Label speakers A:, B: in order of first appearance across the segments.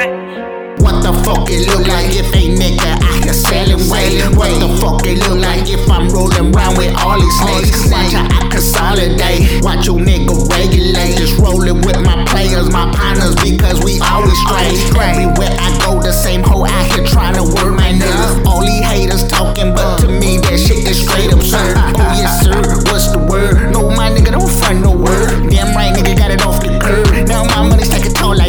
A: What the fuck it look like if a nigga out here selling weight? What the fuck it look like if I'm rolling around with all these snakes? Watch how I consolidate, watch your nigga regulate. Just rolling with my players, my partners, because we always straight. Everywhere I go, the same hoe out here trying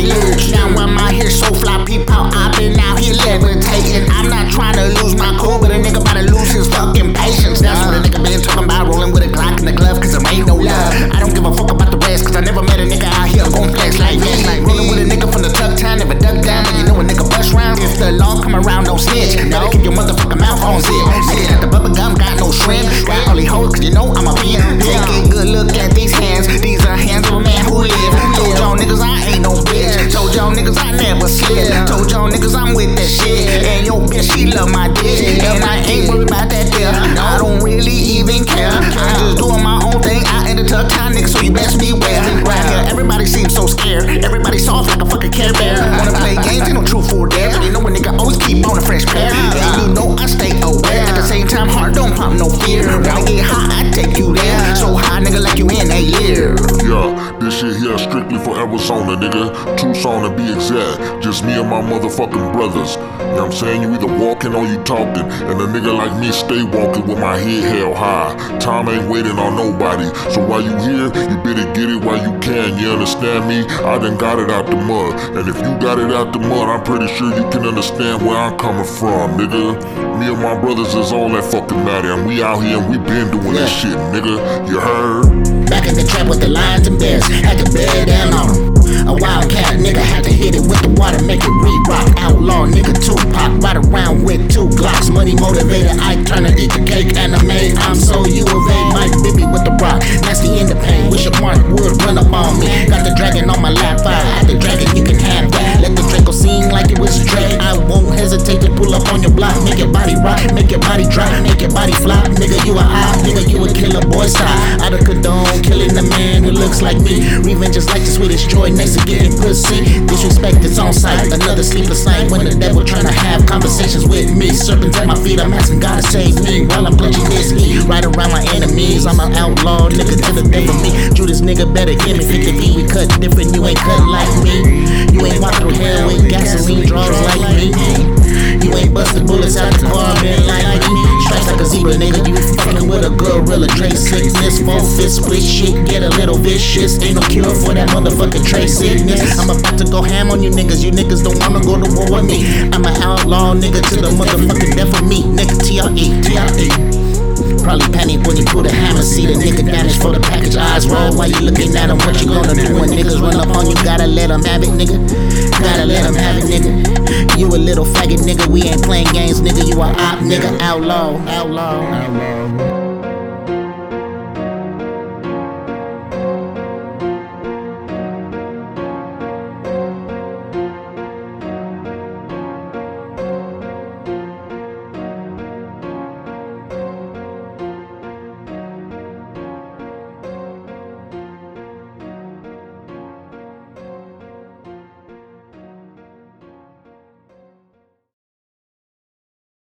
A: Now I'm out here so fly, peep out. I been out here levitating. I'm not trying to lose my cool, but a nigga about to lose his fucking patience. That's what a nigga been talking about, rolling with a Glock in the glove, cause there ain't no love. I don't give a fuck about the rest, cause I never met a nigga out here gon' flex like this. Like rolling with a nigga from the tuck town, never duck down, and you know a nigga bust rounds. If the law come around, no snitch. Better keep your motherfucking mouth on zip. Nigga, the bubble gum got no shrimp. Got only hoes, cause you know I'm a pimp. Niggas I never slip. Told y'all niggas I'm with that shit. And yo bitch, she love my dick. And I ain't worried about that there. I don't really even care. I'm just doing a year.
B: Yeah, this shit here strictly for Arizona, nigga. Tucson to be exact. Just me and my motherfucking brothers. You know what I'm saying? You either walking or you talking. And a nigga like me stay walking with my head held high. Time ain't waiting on nobody. So while you here, you better get it while you can. You understand me? I done got it out the mud. And if you got it out the mud, I'm pretty sure you can understand where I'm coming from, nigga. Me and my brothers is all that fucking matter. And we out here and we been doing this shit, nigga. You heard?
A: Back in the trap with the lions and bears, had to bear down on 'em. A wildcat nigga had to hit it with the water, make it re-rock. Outlaw nigga Tupac, ride around with two Glocks. Money motivated, I turn to eat the cake anime. I'm so U of A, rock. Nasty in the pain, wish a Mark would run up on me. Got the dragon on my lap, I had the dragon, you can have that. Let the Draco sing like it was Drake. I won't hesitate to pull up on your block, make your body rock, make your body drop, make your body flop. Nigga, you a op, nigga, you a killer boy style. I don't condone killing a man who looks like me. Revenge is like the sweetest joy next to getting pussy. Disrespect is on sight. Another sleepless night when the devil trying to have conversations with me. Serpents at my feet, I'm asking God to save me while I'm clutching this heat. Right the death of me. Judas nigga better give me 50 feet. We cut different, you ain't cut like me. You ain't walk through hell with gasoline draws like me. You ain't busted bullets out the car, been like me. Strikes like a zebra, nigga. You fucking with a gorilla. Trade sickness, four fist split shit, get a little vicious. Ain't no cure for that motherfucking trade sickness. I'm about to go ham on you niggas. You niggas don't wanna go to war with me. I'm an outlaw nigga to the motherfucking death of me. Nigga T-R-E, T-R-E. Probably panic when you pull the hammer. See the nigga damage for the package. Eyes roll while you looking at him. What you gonna do when niggas run up on you? Gotta let them have it, nigga. Gotta let them have it, nigga. You a little faggot, nigga. We ain't playing games, nigga. You a op, nigga. Outlaw, outlaw, outlaw.